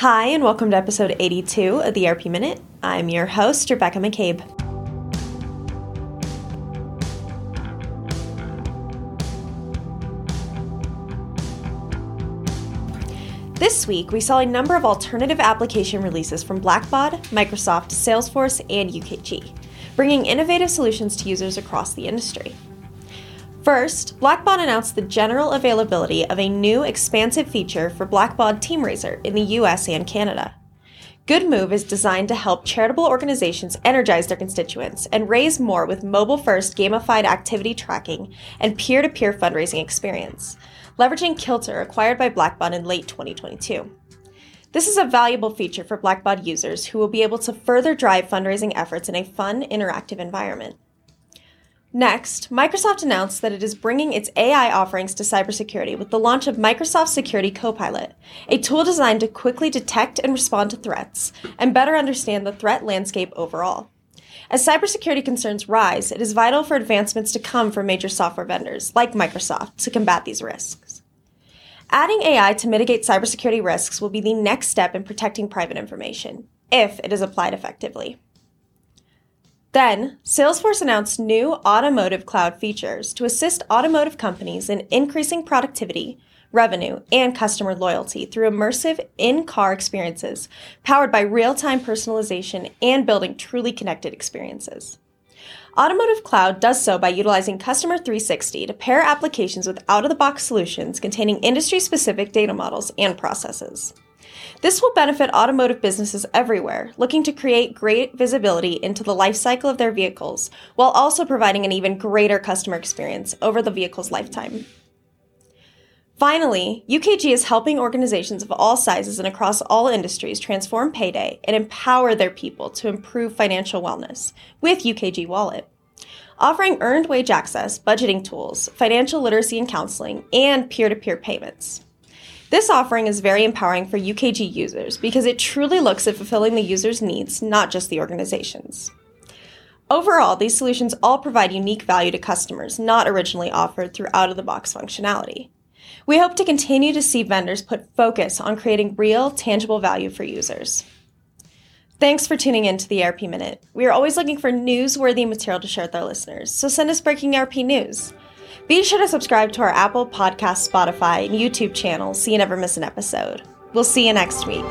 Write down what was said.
Hi, and welcome to episode 82 of the ERP Minute. I'm your host, Rebecca McCabe. This week, we saw a number of alternative application releases from Blackbaud, Microsoft, Salesforce, and UKG, bringing innovative solutions to users across the industry. First, Blackbaud announced the general availability of a new expansive feature for Blackbaud TeamRaiser in the US and Canada. Good Move is designed to help charitable organizations energize their constituents and raise more with mobile first gamified activity tracking and peer to peer fundraising experience, leveraging Kilter acquired by Blackbaud in late 2022. This is a valuable feature for Blackbaud users who will be able to further drive fundraising efforts in a fun, interactive environment. Next, Microsoft announced that it is bringing its AI offerings to cybersecurity with the launch of Microsoft Security Copilot, a tool designed to quickly detect and respond to threats and better understand the threat landscape overall. As cybersecurity concerns rise, it is vital for advancements to come from major software vendors like Microsoft to combat these risks. Adding AI to mitigate cybersecurity risks will be the next step in protecting private information, if it is applied effectively. Then, Salesforce announced new automotive cloud features to assist automotive companies in increasing productivity, revenue, and customer loyalty through immersive in car experiences powered by real time personalization and building truly connected experiences. Automotive Cloud does so by utilizing Customer 360 to pair applications with out of the box solutions containing industry specific data models and processes. This will benefit automotive businesses everywhere looking to create great visibility into the life cycle of their vehicles while also providing an even greater customer experience over the vehicle's lifetime. Finally, UKG is helping organizations of all sizes and across all industries transform payday and empower their people to improve financial wellness with UKG Wallet. Offering earned wage access, budgeting tools, financial literacy and counseling, and peer to peer payments. This offering is very empowering for UKG users because it truly looks at fulfilling the user's needs, not just the organization's. Overall, these solutions all provide unique value to customers not originally offered through out of the box functionality. We hope to continue to see vendors put focus on creating real, tangible value for users. Thanks for tuning in to the ERP Minute. We are always looking for newsworthy material to share with our listeners, so send us breaking ERP news. Be sure to subscribe to our Apple Podcast, Spotify, and YouTube channels so you never miss an episode. We'll see you next week.